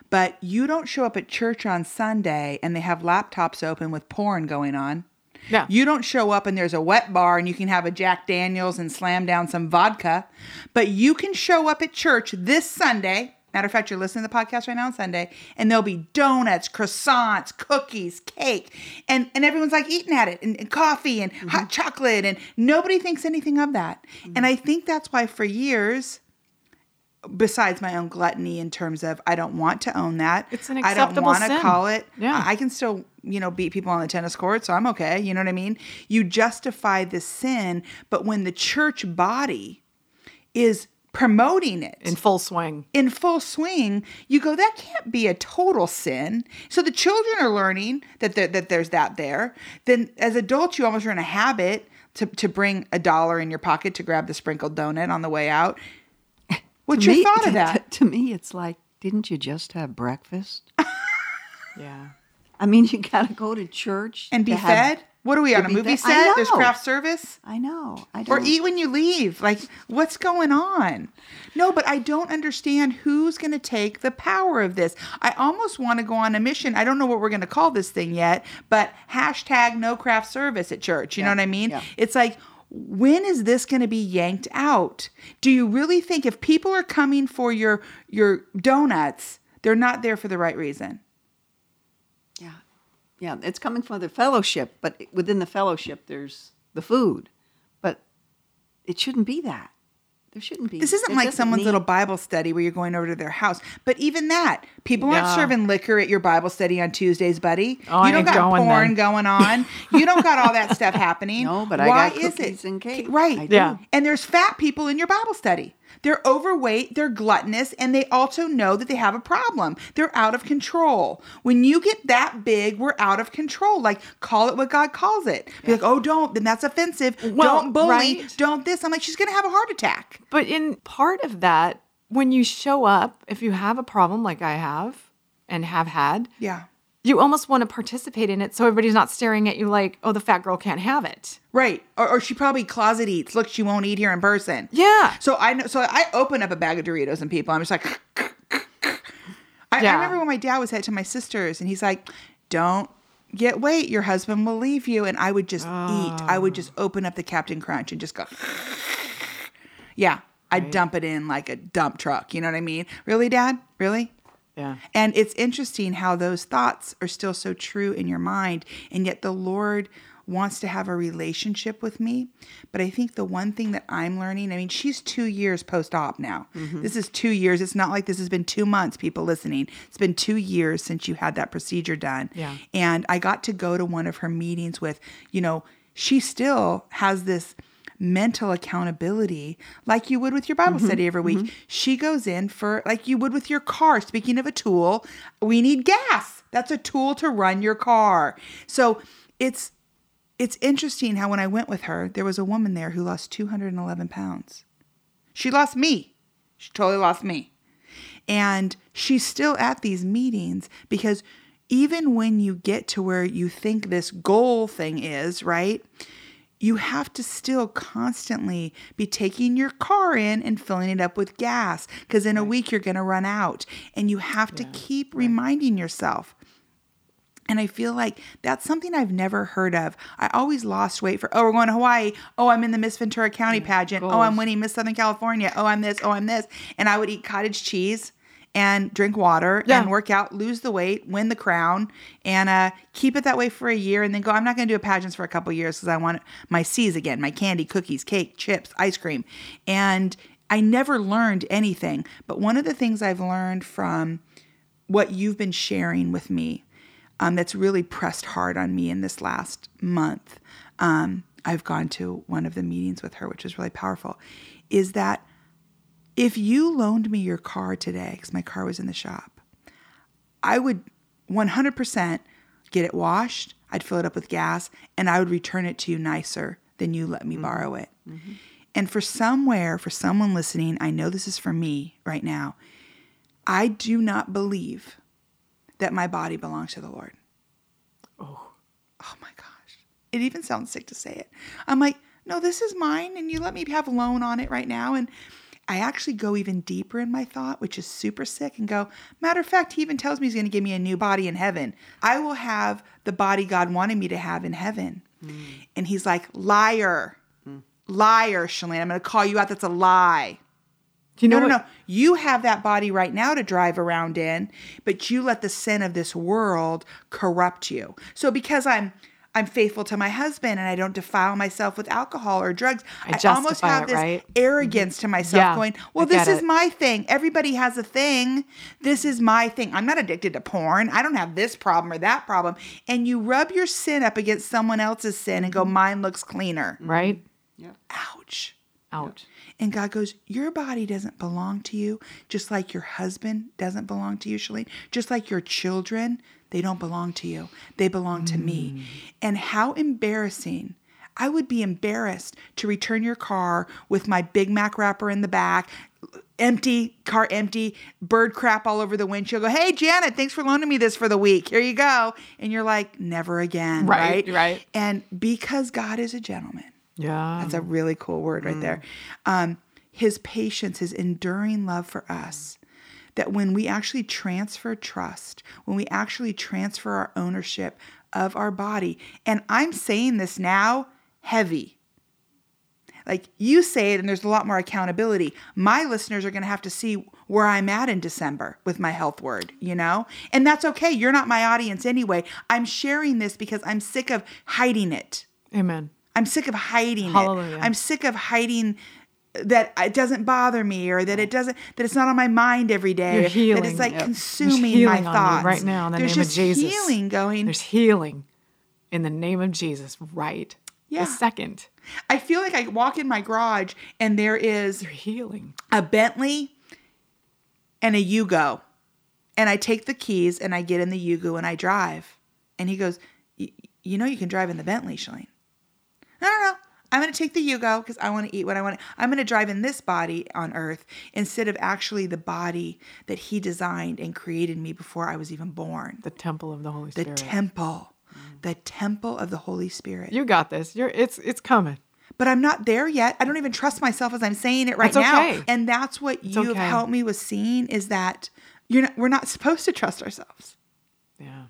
But you don't show up at church on Sunday and they have laptops open with porn going on. Yeah. You don't show up and there's a wet bar and you can have a Jack Daniels and slam down some vodka. But you can show up at church this Sunday. Matter of fact, you're listening to the podcast right now on Sunday, and there'll be donuts, croissants, cookies, cake, and, and everyone's like eating at it, and, and coffee and hot mm-hmm. chocolate, and nobody thinks anything of that. Mm-hmm. And I think that's why for years, besides my own gluttony in terms of I don't want to own that. It's an acceptable I don't want to call it. Yeah. I can still, you know, beat people on the tennis court, so I'm okay. You know what I mean? You justify the sin, but when the church body is promoting it in full swing. in full swing, you go, that can't be a total sin. So the children are learning that there, that there's that there. Then as adults, you almost are in a habit. to, to bring a dollar in your pocket to grab the sprinkled donut on the way out. What's To your me- thought of that? To, to me, it's like, didn't you just have breakfast? Yeah. I mean, you got to go to church And be to have- fed? What are we on a movie fed. Set? There's craft service? I know. I Or don't. eat when you leave. Like, what's going on? No, but I don't understand who's going to take the power of this. I almost want to go on a mission. I don't know what we're going to call this thing yet, but hashtag no craft service at church. You know what I mean? yeah. It's like, when is this going to be yanked out? Do you really think if people are coming for your your donuts, they're not there for the right reason? Yeah. Yeah. It's coming from the fellowship, but within the fellowship, there's the food. But it shouldn't be that. There shouldn't be. This isn't like someone's need- little Bible study where you're going over to their house. But even that, people aren't serving liquor at your Bible study on Tuesdays, buddy. Oh, you don't got going porn then. going on. you don't got all that stuff happening. No, but I Why got is cookies it? and cake. Right. I do. Yeah. And there's fat people in your Bible study. They're overweight, they're gluttonous, and they also know that they have a problem. They're out of control. When you get that big, we're out of control. Like, call it what God calls it. Be like, oh, don't, then that's offensive. Well, don't bully. right. Don't this. I'm like, she's going to have a heart attack. But in part of that, when you show up, if you have a problem like I have and have had, Yeah. You almost want to participate in it so everybody's not staring at you like, oh, the fat girl can't have it. Right. Or, or she probably closet eats. Look, she won't eat here in person. Yeah. So I know. So I open up a bag of Doritos and people. I'm just like. I, I remember when my dad was at to my sisters, and he's like, "Don't get weight. Your husband will leave you." And I would just eat. I would just oh. open up the Captain Crunch and just go. Yeah, I'd dump it in like a dump truck. You know what I mean? Really, Dad? Really? Yeah. And it's interesting how those thoughts are still so true in your mind, and yet the Lord wants to have a relationship with me. But I think the one thing that I'm learning, I mean, she's two years post op now. Mm-hmm. This is two years. It's not like this has been two months, people listening. It's been two years since you had that procedure done. Yeah. And I got to go to one of her meetings with, you know, she still has this mental accountability like you would with your Bible mm-hmm. study every week. Mm-hmm. She goes in for like you would with your car. Speaking of a tool, we need gas. That's a tool to run your car. So it's it's interesting how when I went with her, there was a woman there who lost 211 pounds. She lost me. She totally lost me. And she's still at these meetings because even when you get to where you think this goal thing is, right? You have to still constantly be taking your car in and filling it up with gas because in a week you're going to run out. And you have to keep reminding yourself. And I feel like that's something I've never heard of. I always lost weight for, oh, we're going to Hawaii. Oh, I'm in the Miss Ventura County pageant. Oh, I'm winning Miss Southern California. Oh, I'm this. Oh, I'm this. And I would eat cottage cheese and drink water Yeah. and work out, lose the weight, win the crown, and uh, keep it that way for a year. And then go, I'm not going to do a pageants for a couple years because I want my C's again my candy, cookies, cake, chips, ice cream. And I never learned anything. But one of the things I've learned from what you've been sharing with me um, that's really pressed hard on me in this last month. Um, I've gone to one of the meetings with her, which is really powerful, is that if you loaned me your car today, because my car was in the shop, I would 100% get it washed, I'd fill it up with gas, and I would return it to you nicer than you let me mm-hmm. borrow it. Mm-hmm. And for somewhere, for someone listening, I know this is for me right now, I do not believe that my body belongs to the Lord. Oh. Oh my gosh. It even sounds sick to say it. I'm like, no, this is mine, and you let me have a loan on it right now. And I actually go even deeper in my thought, which is super sick, and go, matter of fact, he even tells me he's going to give me a new body in heaven. I will have the body God wanted me to have in heaven. Mm. And he's like, liar, mm. liar, Shalane. I'm going to call you out. That's a lie. Do you know No, no, no. You have that body right now to drive around in, but you let the sin of this world corrupt you. So because I'm I'm faithful to my husband and I don't defile myself with alcohol or drugs, I I, almost justify have it, this right? arrogance to myself Yeah, going, I "Well, this is it. my thing. Everybody has a thing. This is my thing. I'm not addicted to porn. I don't have this problem or that problem." And you rub your sin up against someone else's sin and go, Mm-hmm. "Mine looks cleaner." Right? Yeah. Ouch. Out. And God goes, Your body doesn't belong to you, just like your husband doesn't belong to you, Shalene. Just like your children, they don't belong to you. They belong to me. And how embarrassing I would be embarrassed to return your car with my Big Mac wrapper in the back, empty, car empty, bird crap all over the windshield. Go, hey, Janet, thanks for loaning me this for the week. Here you go. And you're like, never again. Right, Right. right. And because God is a gentleman, Yeah. that's a really cool word right there. Um, his patience, his enduring love for us, that when we actually transfer trust, when we actually transfer our ownership of our body, and I'm saying this now heavy. Like you say it, and there's a lot more accountability. My listeners are going to have to see where I'm at in December with my health word, you know? And that's okay. You're not my audience anyway. I'm sharing this because I'm sick of hiding it. Amen. I'm sick of hiding Hallelujah. it. I'm sick of hiding that it doesn't bother me or that it doesn't that it's not on my mind every day. You're That it's like Yep. consuming healing my thoughts. right now in the There's name of just Jesus. healing going. There's healing in the name of Jesus right Yeah. this second. I feel like I walk in my garage and there is You're healing. a Bentley and a Yugo. And I take the keys and I get in the Yugo and I drive. And he goes, "Y- You know, you can drive in the Bentley, Shalene. don't no. I'm going to take the Yugo because I want to eat what I want. I'm going to drive in this body on earth instead of actually the body that he designed and created me before I was even born. The temple of the Holy Spirit. The temple, mm. the temple of the Holy Spirit. you got this. You're it's it's coming. but I'm not there yet. I don't even trust myself as I'm saying it right That's now. okay. And that's what you have okay. helped me with seeing is that you're not, we're not supposed to trust ourselves. Yeah.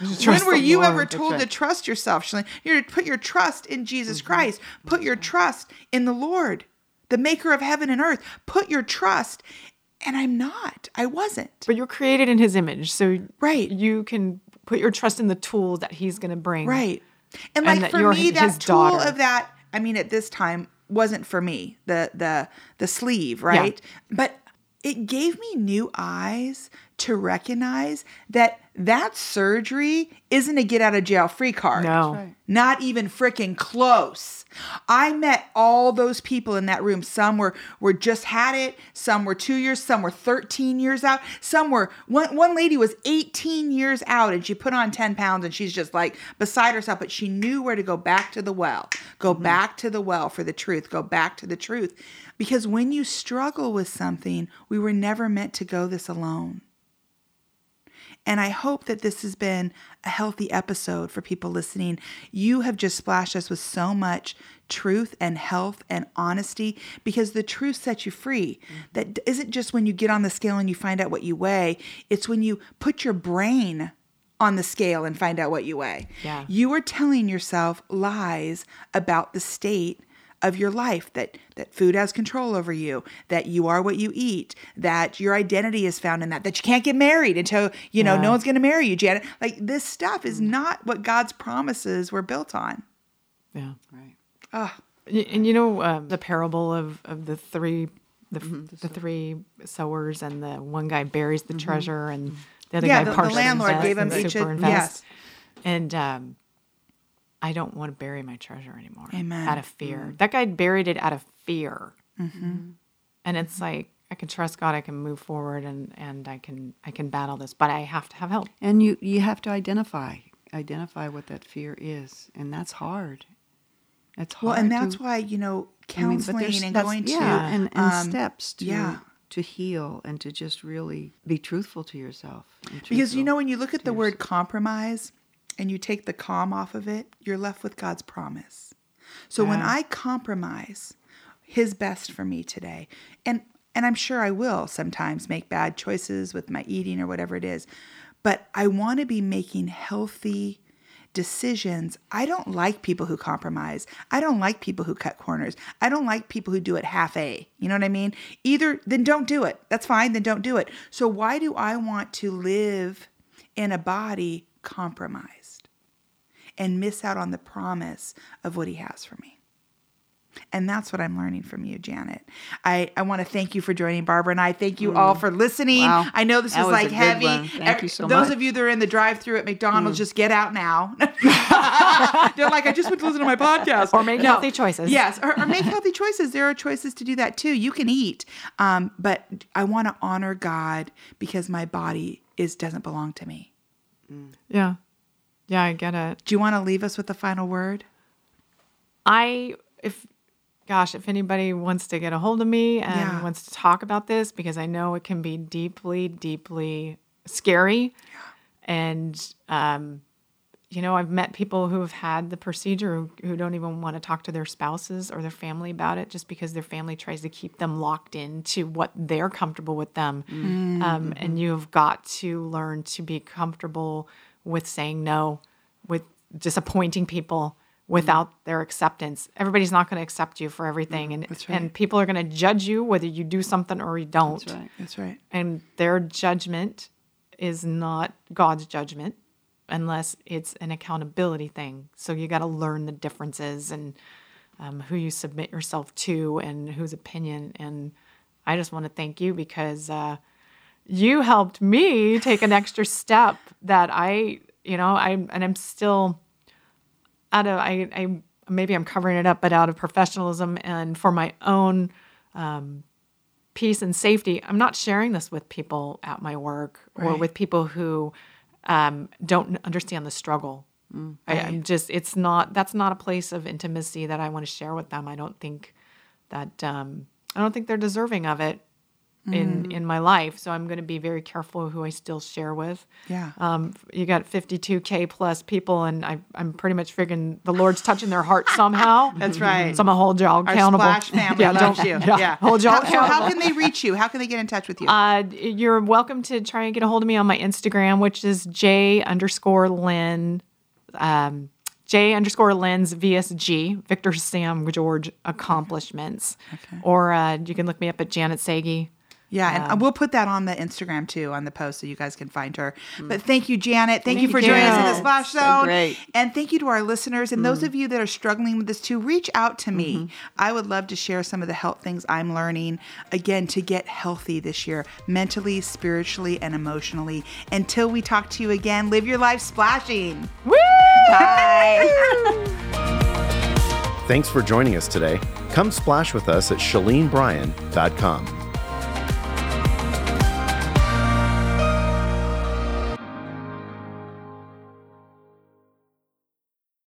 When were you ever That's told to trust yourself? Shalene? You're to put your trust in Jesus Mm-hmm. Christ. Put your trust in the Lord, the maker of heaven and earth. Put your trust. And I'm not. I wasn't. But you're created in his image. So Right. you can put your trust in the tool that he's gonna bring. Right. And And like for me, that tool daughter. of that, I mean, at this time wasn't for me, the the the sleeve, right? But it gave me new eyes to recognize that that surgery isn't a get out of jail free card. No. right. Not even freaking close. I met all those people in that room. Some were were just had it, some were 2 years, some were 13 years out. Some were one one lady was 18 years out and she put on 10 pounds and she's just like beside herself, but she knew where to go back to the well. Go mm-hmm. back to the well for the truth. Go back to the truth. Because when you struggle with something, we were never meant to go this alone. And I hope that this has been a healthy episode for people listening. You have just splashed us with so much truth and health and honesty because the truth sets you free. Mm-hmm. That isn't just when you get on the scale and you find out what you weigh, it's when you put your brain on the scale and find out what you weigh. Yeah. You are telling yourself lies about the state of your life that that food has control over you that you are what you eat that your identity is found in that that you can't get married until you know no one's going to marry you janet like this stuff is not what god's promises were built on Yeah. Right. Y- And you know um, the parable of, of the three the, Mm-hmm. the three sowers and the one guy buries the treasure and the other Yeah, guy the- the partially landlord invests gave him each a- superinvests. yes. And um, I don't want to bury my treasure anymore. Amen. Mm-hmm. Out of fear. That guy buried it out of fear. And it's like I can trust God. I can move forward and and I can I can battle this, but I have to have help. And you you have to identify identify what that fear is, and that's hard. That's hard. well and to- that's why you know I mean, but counseling and that's- going to yeah, and, and um, steps to yeah. to heal and to just really be truthful to yourself. and Because you know, when you look at the to word compromise and you take the calm off of it, you're left with God's promise. So when I compromise his best for me today, and and I'm sure I will sometimes make bad choices with my eating or whatever it is, but I want to be making healthy decisions. I don't like people who compromise. I don't like people who cut corners. I don't like people who do it half A. You know what I mean? Either then don't do it. That's fine, then don't do it. So why do I want to live in a body compromised and miss out on the promise of what he has for me? And that's what I'm learning from you, Janet. I, I want to thank you for joining Barbara and I. Thank you all for listening. Wow. I know this was was like heavy. Thank Every- you so Those much. of you that are in the drive through at McDonald's, just get out now. They're like, I just went to listen to my podcast. Or make healthy choices. Yes, or, or make healthy choices. There are choices to do that too. You can eat, um, but I want to honor God because my body is doesn't belong to me. Yeah. Yeah, I get it. Do you want to leave us with the final word? I, if, gosh, if anybody wants to get a hold of me and Yeah. wants to talk about this, because I know it can be deeply, deeply scary. Yeah. And, um, you know, I've met people who have had the procedure who, who don't even want to talk to their spouses or their family about it just because their family tries to keep them locked into what they're comfortable with them. Um, and you've got to learn to be comfortable with saying no, with disappointing people without their acceptance. Everybody's not going to accept you for everything. And, right. and people are going to judge you whether you do something or you don't That's right. That's right. and their judgment is not God's judgment unless it's an accountability thing. So you got to learn the differences and um, who you submit yourself to and whose opinion. And I just want to thank you because uh, you helped me take an extra step that I, you know, I and I'm still out of I, I maybe I'm covering it up, but out of professionalism and for my own um, peace and safety, I'm not sharing this with people at my work or Right. with people who um, don't understand the struggle. I, I'm just it's not that's not a place of intimacy that I want to share with them. I don't think that um, I don't think they're deserving of it in in my life. So I'm going to be very careful who I still share with. Yeah. Um, you got 52k plus people, and I, I'm pretty much figuring the Lord's touching their heart somehow. That's right. So I'm gonna hold y'all Our accountable. Splash family yeah, loves don't- you. Yeah, Yeah. hold y'all How, so how can they reach you? How can they get in touch with you? Uh, you're welcome to try and get a hold of me on my Instagram, which is J underscore Lynn, um, J underscore Lynn's VSG, Victor Sam George accomplishments. Or uh, you can look me up at Janet Sagi. Yeah, and we'll put that on the Instagram too on the post so you guys can find her. Mm. But thank you, Janet. Thank, you Thank for joining us in the you. Splash So Zone. great. And thank you to our listeners and those mm. of you that are struggling with this too. Reach out to me. Mm-hmm. I would love to share some of the health things I'm learning again to get healthy this year, mentally, spiritually, and emotionally. Until we talk to you again, live your life splashing. Woo! Bye. Thanks for joining us today. Come splash with us at ShaleneBryan.com.